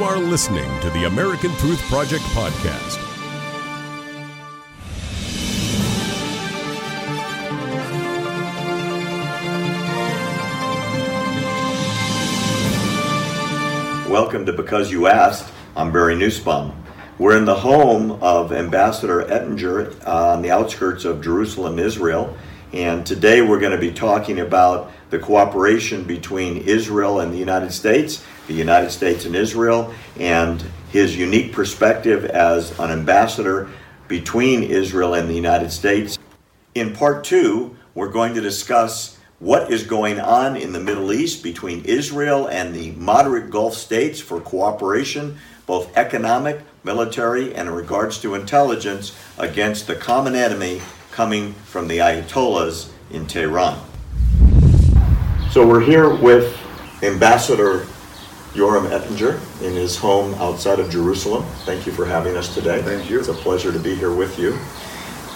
You are listening to the American Truth Project podcast. Welcome to Because You Asked. I'm Barry Nussbaum. We're in the home of Ambassador Ettinger on the outskirts of Jerusalem, Israel. And today we're going to be talking about the cooperation between Israel and the United States, the United States and Israel, and his unique perspective as an ambassador between Israel and the United States. In part two, we're going to discuss what is going on in the Middle East between Israel and the moderate Gulf states for cooperation, both economic, military, and in regards to intelligence against the common enemy coming from the Ayatollahs in Tehran. So we're here with Ambassador Yoram Ettinger in his home outside of Jerusalem. Thank you for having us today. Thank you. It's a pleasure to be here with you.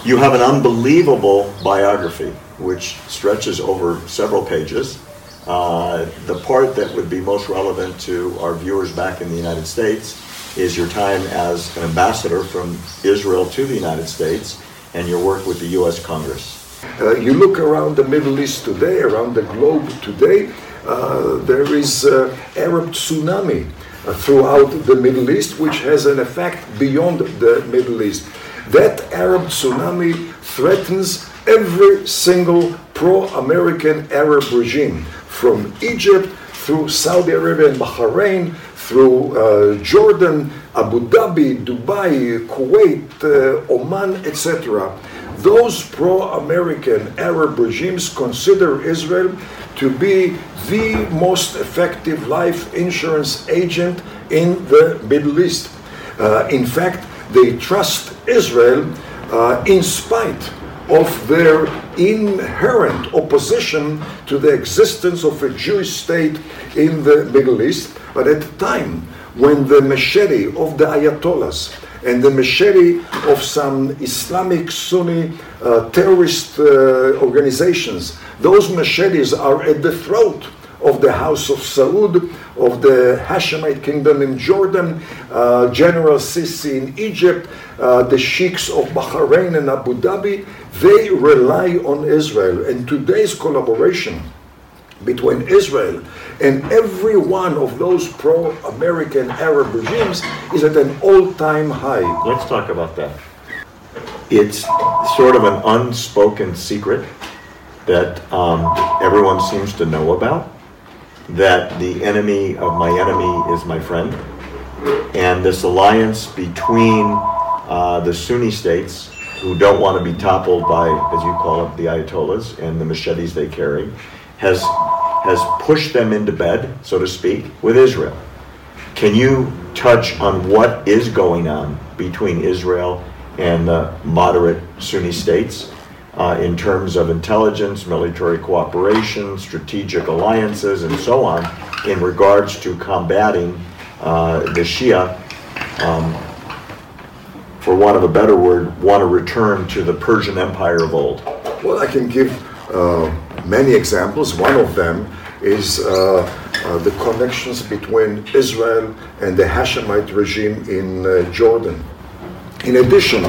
You have an unbelievable biography, which stretches over several pages. Uh, the part that would be most relevant to our viewers back in the United States is your time as an ambassador from Israel to the United States and your work with the U.S. Congress. Uh, you look around the Middle East today, around the globe today, uh, there is uh, Arab tsunami uh, throughout the Middle East, which has an effect beyond the Middle East. That Arab tsunami threatens every single pro-American Arab regime, from Egypt through Saudi Arabia and Bahrain, through uh, Jordan, Abu Dhabi, Dubai, Kuwait, uh, Oman, etc those pro-American Arab regimes consider Israel to be the most effective life insurance agent in the Middle East. Uh, in fact, they trust Israel uh, in spite of their inherent opposition to the existence of a Jewish state in the Middle East. But at the time when the machete of the Ayatollahs and the machete of some Islamic Sunni uh, terrorist uh, organizations. Those machetes are at the throat of the House of Saud, of the Hashemite kingdom in Jordan, uh, General Sisi in Egypt, uh, the sheikhs of Bahrain and Abu Dhabi. They rely on Israel. And today's collaboration between Israel and every one of those pro American Arab regimes is at an all time high. Let's talk about that. It's sort of an unspoken secret that um, everyone seems to know about that the enemy of my enemy is my friend. And this alliance between uh, the Sunni states, who don't want to be toppled by, as you call it, the Ayatollahs and the machetes they carry, has has pushed them into bed, so to speak, with Israel. Can you touch on what is going on between Israel and the moderate Sunni states uh, in terms of intelligence, military cooperation, strategic alliances, and so on in regards to combating uh, the Shia, um, for want of a better word, want to return to the Persian Empire of old? Well, I can give uh, many examples. One of them is uh, uh, the connections between Israel and the Hashemite regime in uh, Jordan. In addition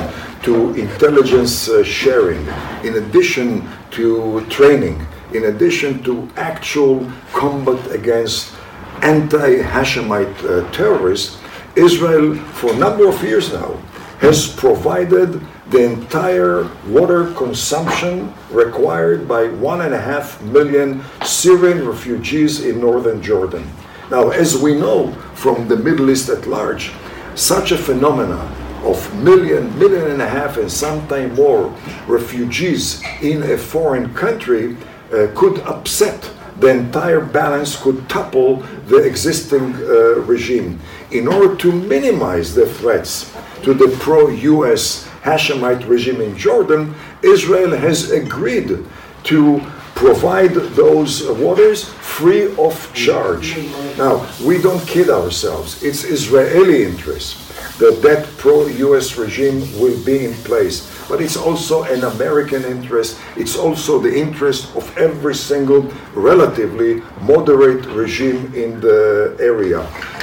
to intelligence uh, sharing, in addition to training, in addition to actual combat against anti Hashemite uh, terrorists, Israel, for a number of years now, has provided the entire water consumption required by one and a half million Syrian refugees in northern Jordan. Now, as we know from the Middle East at large, such a phenomenon of million, million and a half, and sometimes more refugees in a foreign country uh, could upset the entire balance, could topple the existing uh, regime. In order to minimize the threats to the pro US Hashemite regime in Jordan, Israel has agreed to provide those waters free of charge. Now, we don't kid ourselves, it's Israeli interest. That that pro-US regime will be in place. But it's also an American interest. It's also the interest of every single relatively moderate regime in the area.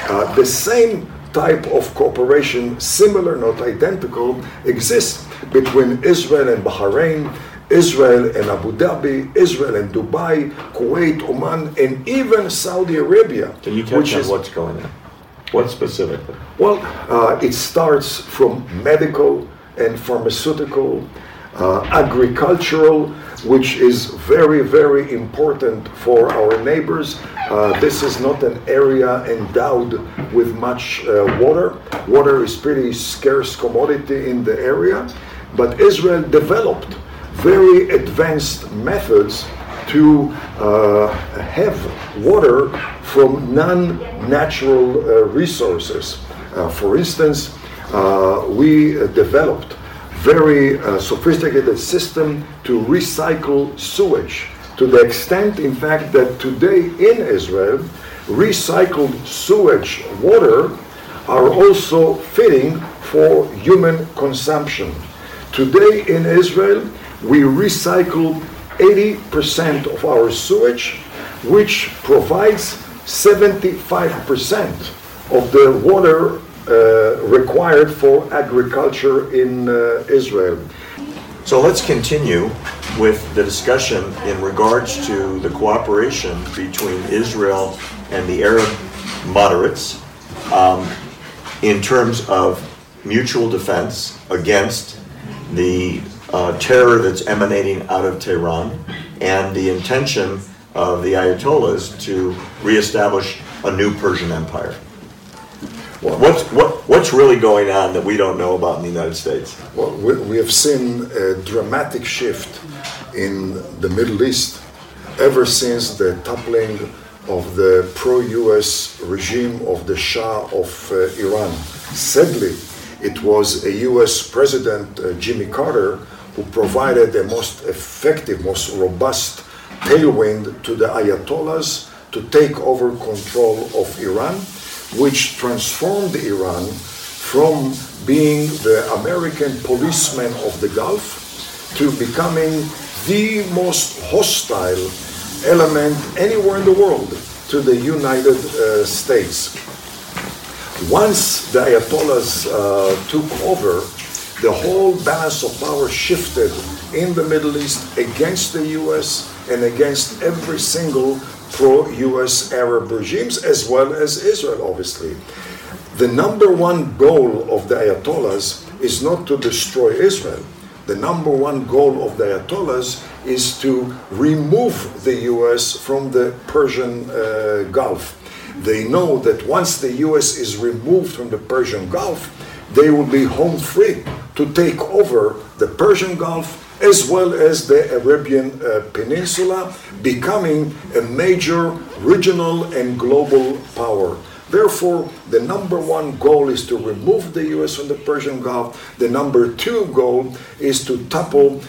Uh, the same type of cooperation, similar, not identical, exists between Israel and Bahrain, Israel and Abu Dhabi, Israel and Dubai, Kuwait, Oman, and even Saudi Arabia. Can you touch on what's going on? What specifically? Well, uh, it starts from medical and pharmaceutical, uh, agricultural, which is very, very important for our neighbors. Uh, this is not an area endowed with much uh, water. Water is pretty scarce commodity in the area, but Israel developed very advanced methods to uh, have water from non-natural uh, resources. Uh, for instance, we developed very sophisticated system to recycle sewage to the extent, in fact, that today in Israel, recycled sewage water are also fitting for human consumption. Today in Israel, we recycle 80% of our sewage, which provides 75% of the water uh, required for agriculture in uh, Israel. So let's continue with the discussion in regards to the cooperation between Israel and the Arab moderates um, in terms of mutual defense against the uh, terror that's emanating out of Tehran and the intention of the Ayatollahs to reestablish a new Persian Empire. Well, what's, what, what's really going on that we don't know about in the United States? Well, we, we have seen a dramatic shift in the Middle East ever since the toppling of the pro-US regime of the Shah of uh, Iran. Sadly, it was a US President, uh, Jimmy Carter, who provided the most effective, most robust tailwind to the Ayatollahs to take over control of Iran, which transformed Iran from being the American policeman of the Gulf to becoming the most hostile element anywhere in the world to the United uh, States. Once the Ayatollahs uh, took over, the whole balance of power shifted in the Middle East against the US and against every single pro US Arab regimes, as well as Israel, obviously. The number one goal of the Ayatollahs is not to destroy Israel. The number one goal of the Ayatollahs is to remove the US from the Persian uh, Gulf. They know that once the US is removed from the Persian Gulf, they will be home free to take over the Persian Gulf as well as the Arabian uh, Peninsula, becoming a major regional and global power. Therefore, the number one goal is to remove the US from the Persian Gulf. The number two goal is to topple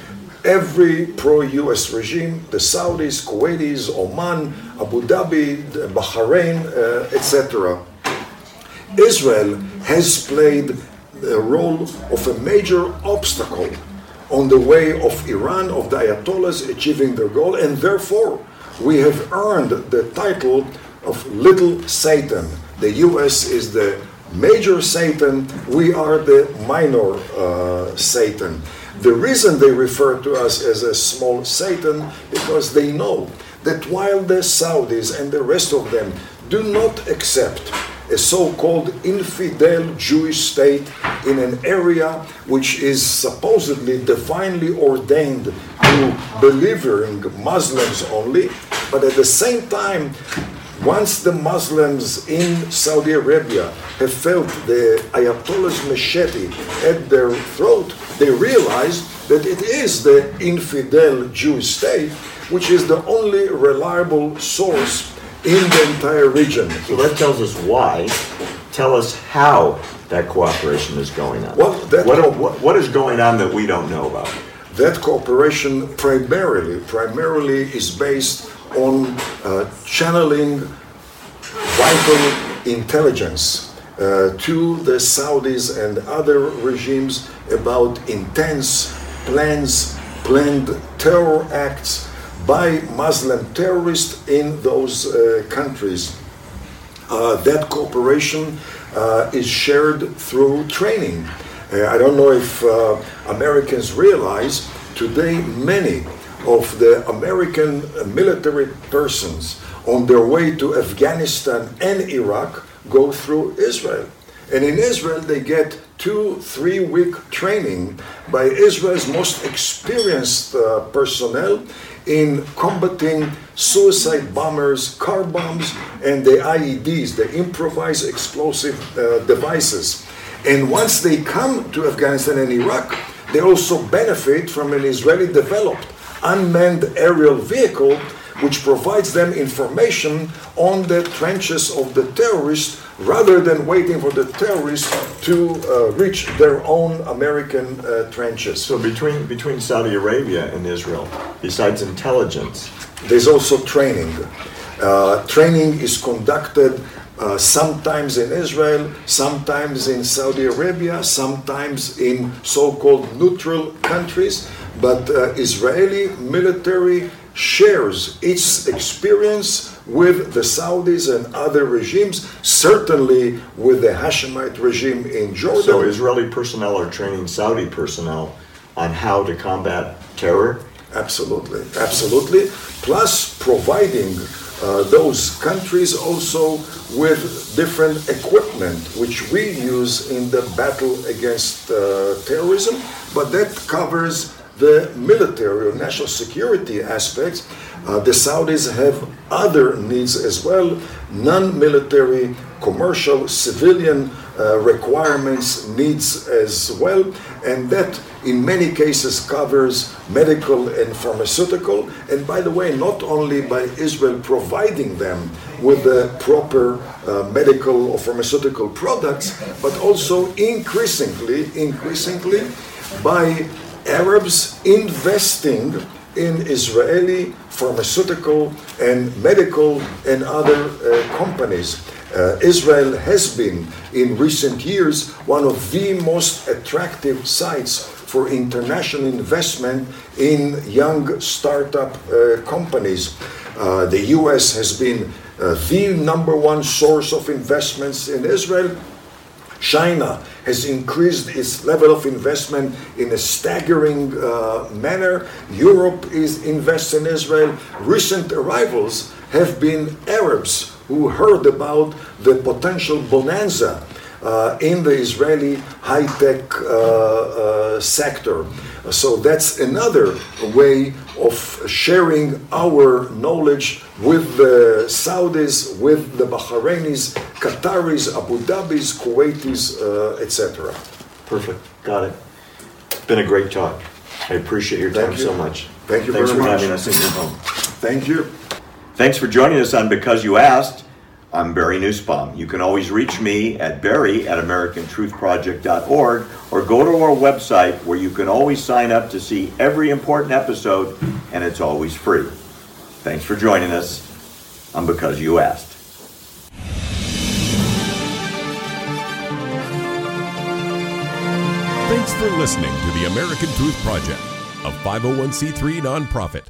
every pro-US regime, the Saudis, Kuwaitis, Oman, Abu Dhabi, Bahrain, uh, etc. Israel has played the role of a major obstacle on the way of Iran, of the Ayatollahs achieving their goal, and therefore we have earned the title of Little Satan. The US is the major Satan, we are the minor uh, Satan. The reason they refer to us as a small Satan because they know that while the Saudis and the rest of them do not accept a so-called infidel Jewish state in an area which is supposedly divinely ordained to believing Muslims only, but at the same time, once the Muslims in Saudi Arabia have felt the Ayatollah's machete at their throat, they realize that it is the infidel Jewish state which is the only reliable source in the entire region. So that tells us why. Tell us how that cooperation is going on. Well, that what, what, what is going on that we don't know about? That cooperation primarily primarily is based on uh, channeling vital intelligence uh, to the Saudis and other regimes about intense plans, planned terror acts by Muslim terrorists in those uh, countries. Uh, that cooperation uh, is shared through training. Uh, I don't know if uh, Americans realize today many of the American military persons on their way to Afghanistan and Iraq go through Israel. And in Israel, they get two, three week training by Israel's most experienced uh, personnel in combating suicide bombers, car bombs, and the IEDs, the improvised explosive uh, devices. And once they come to Afghanistan and Iraq, they also benefit from an Israeli developed unmanned aerial vehicle which provides them information on the trenches of the terrorists rather than waiting for the terrorists to uh, reach their own American uh, trenches. So between between Saudi Arabia and Israel, besides intelligence, there's also training. Uh, training is conducted uh, sometimes in Israel, sometimes in Saudi Arabia, sometimes in so-called neutral countries. But uh, Israeli military shares its experience with the Saudis and other regimes, certainly with the Hashemite regime in Jordan. So Israeli personnel are training Saudi personnel on how to combat terror? Absolutely, absolutely. Plus providing uh, those countries also with different equipment which we use in the battle against uh, terrorism, but that covers the military or national security aspects, uh, the Saudis have other needs as well, non military, commercial, civilian uh, requirements, needs as well, and that in many cases covers medical and pharmaceutical. And by the way, not only by Israel providing them with the proper uh, medical or pharmaceutical products, but also increasingly, increasingly by Arabs investing in Israeli pharmaceutical and medical and other uh, companies. Uh, Israel has been, in recent years, one of the most attractive sites for international investment in young startup uh, companies. Uh, the US has been uh, the number one source of investments in Israel China has increased its level of investment in a staggering uh, manner. Europe is investing in Israel. Recent arrivals have been Arabs who heard about the potential bonanza uh, in the Israeli high tech uh, uh, sector. So that's another way of sharing our knowledge with the Saudis, with the Bahrainis, Qataris, Abu Dhabis, Kuwaitis, uh, etc. Perfect. Got it. It's been a great talk. I appreciate your time Thank you. so much. Thank you Thanks very for much. having us in your home. Thank you. Thanks for joining us on Because You Asked. I'm Barry Nussbaum. You can always reach me at barry at americantruthproject.org or go to our website where you can always sign up to see every important episode and it's always free. Thanks for joining us on Because You Asked. Thanks for listening to the American Truth Project, a 501c3 nonprofit.